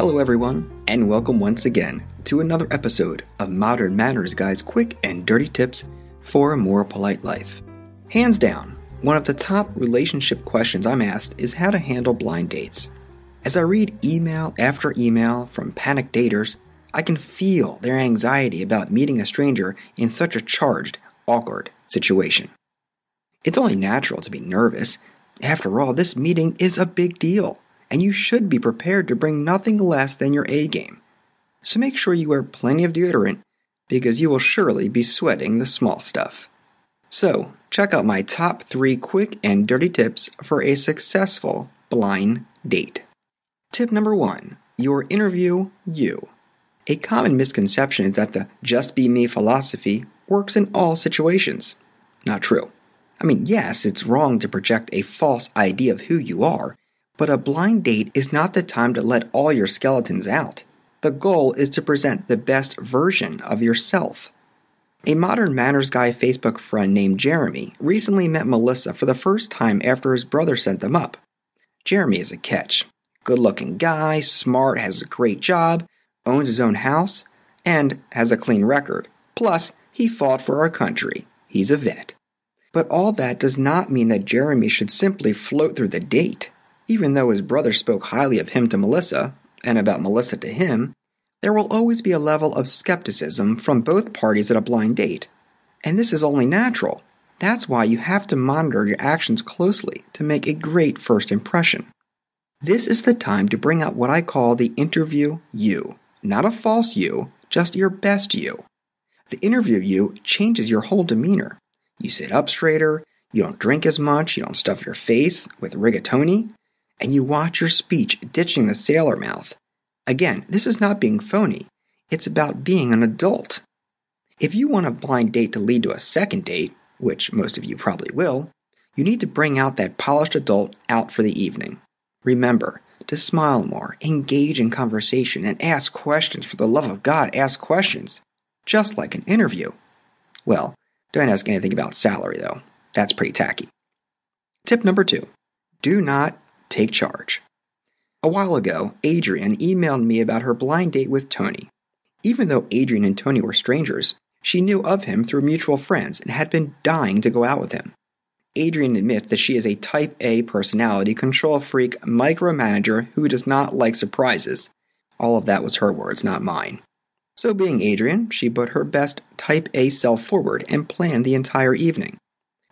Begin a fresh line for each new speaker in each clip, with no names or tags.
Hello, everyone, and welcome once again to another episode of Modern Manners Guy's quick and dirty tips for a more polite life. Hands down, one of the top relationship questions I'm asked is how to handle blind dates. As I read email after email from panic daters, I can feel their anxiety about meeting a stranger in such a charged, awkward situation. It's only natural to be nervous. After all, this meeting is a big deal and you should be prepared to bring nothing less than your A game. So make sure you wear plenty of deodorant because you will surely be sweating the small stuff. So, check out my top three quick and dirty tips for a successful blind date. Tip number one your interview you. A common misconception is that the just be me philosophy works in all situations. Not true. I mean, yes, it's wrong to project a false idea of who you are, but a blind date is not the time to let all your skeletons out. The goal is to present the best version of yourself. A modern manners guy Facebook friend named Jeremy recently met Melissa for the first time after his brother sent them up. Jeremy is a catch. Good looking guy, smart, has a great job, owns his own house, and has a clean record. Plus, he fought for our country. He's a vet. But all that does not mean that Jeremy should simply float through the date. Even though his brother spoke highly of him to Melissa, and about Melissa to him, there will always be a level of skepticism from both parties at a blind date. And this is only natural. That's why you have to monitor your actions closely to make a great first impression. This is the time to bring out what I call the interview you. Not a false you, just your best you. The interview you changes your whole demeanor. You sit up straighter, you don't drink as much, you don't stuff your face with rigatoni, and you watch your speech ditching the sailor mouth. Again, this is not being phony, it's about being an adult. If you want a blind date to lead to a second date, which most of you probably will, you need to bring out that polished adult out for the evening. Remember to smile more, engage in conversation, and ask questions. For the love of God, ask questions. Just like an interview. Well, don't ask anything about salary, though. That's pretty tacky. Tip number two do not take charge. A while ago, Adrian emailed me about her blind date with Tony. Even though Adrian and Tony were strangers, she knew of him through mutual friends and had been dying to go out with him. Adrian admits that she is a type A personality control freak micromanager who does not like surprises. All of that was her words, not mine. So, being Adrian, she put her best type A self forward and planned the entire evening.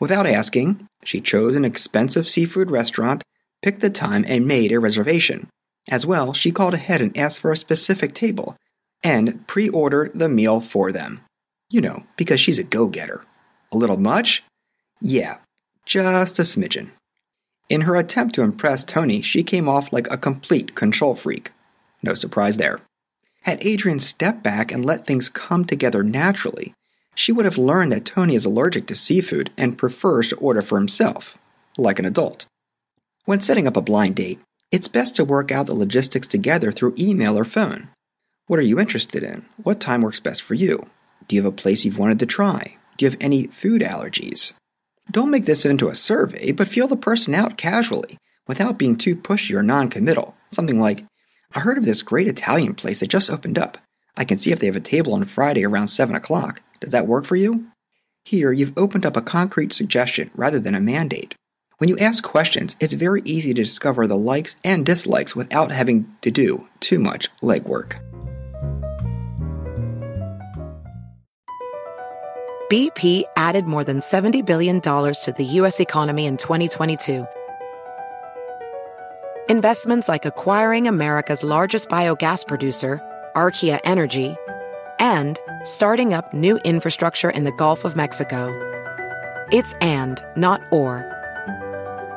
Without asking, she chose an expensive seafood restaurant picked the time, and made a reservation. As well, she called ahead and asked for a specific table, and pre ordered the meal for them. You know, because she's a go getter. A little much? Yeah, just a smidgen. In her attempt to impress Tony, she came off like a complete control freak. No surprise there. Had Adrian stepped back and let things come together naturally, she would have learned that Tony is allergic to seafood and prefers to order for himself, like an adult. When setting up a blind date, it's best to work out the logistics together through email or phone. What are you interested in? What time works best for you? Do you have a place you've wanted to try? Do you have any food allergies? Don't make this into a survey, but feel the person out casually without being too pushy or non committal. Something like, I heard of this great Italian place that just opened up. I can see if they have a table on Friday around 7 o'clock. Does that work for you? Here, you've opened up a concrete suggestion rather than a mandate. When you ask questions, it's very easy to discover the likes and dislikes without having to do too much legwork.
BP added more than $70 billion to the U.S. economy in 2022. Investments like acquiring America's largest biogas producer, Archaea Energy, and starting up new infrastructure in the Gulf of Mexico. It's and, not or.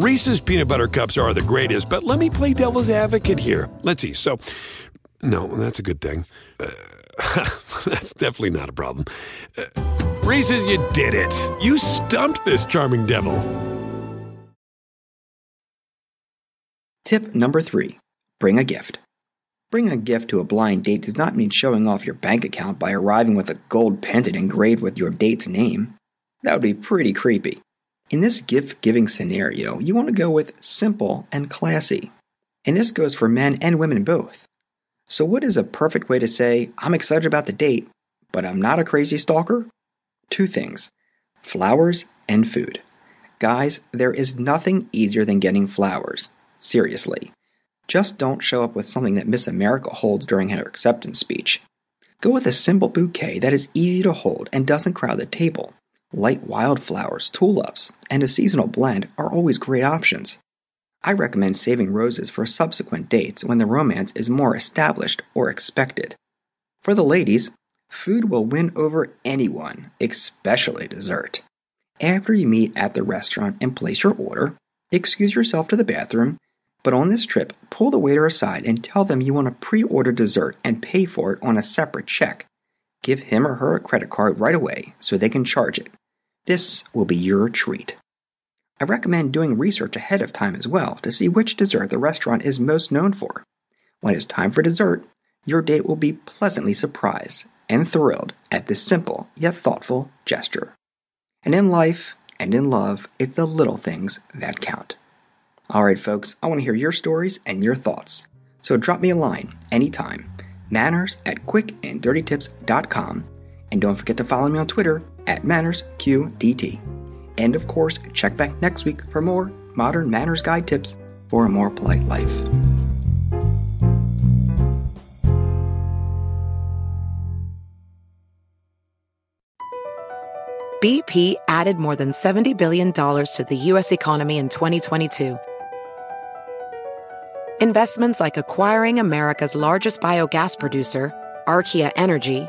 Reese's peanut butter cups are the greatest, but let me play devil's advocate here. Let's see. So, no, that's a good thing. Uh, that's definitely not a problem. Uh, Reese's, you did it. You stumped this charming devil.
Tip number three bring a gift. Bringing a gift to a blind date does not mean showing off your bank account by arriving with a gold pendant engraved with your date's name. That would be pretty creepy. In this gift giving scenario, you want to go with simple and classy. And this goes for men and women both. So, what is a perfect way to say, I'm excited about the date, but I'm not a crazy stalker? Two things flowers and food. Guys, there is nothing easier than getting flowers. Seriously. Just don't show up with something that Miss America holds during her acceptance speech. Go with a simple bouquet that is easy to hold and doesn't crowd the table. Light wildflowers, tulips, and a seasonal blend are always great options. I recommend saving roses for subsequent dates when the romance is more established or expected. For the ladies, food will win over anyone, especially dessert. After you meet at the restaurant and place your order, excuse yourself to the bathroom but on this trip, pull the waiter aside and tell them you want to pre order dessert and pay for it on a separate check. Give him or her a credit card right away so they can charge it. This will be your treat. I recommend doing research ahead of time as well to see which dessert the restaurant is most known for. When it's time for dessert, your date will be pleasantly surprised and thrilled at this simple yet thoughtful gesture. And in life and in love, it's the little things that count. All right, folks, I want to hear your stories and your thoughts. So drop me a line anytime. Manners at quickanddirtytips.com. And don't forget to follow me on Twitter at MannersQDT. And of course, check back next week for more modern manners guide tips for a more polite life.
BP added more than $70 billion to the U.S. economy in 2022 Investments like acquiring America's largest biogas producer, Archaea Energy,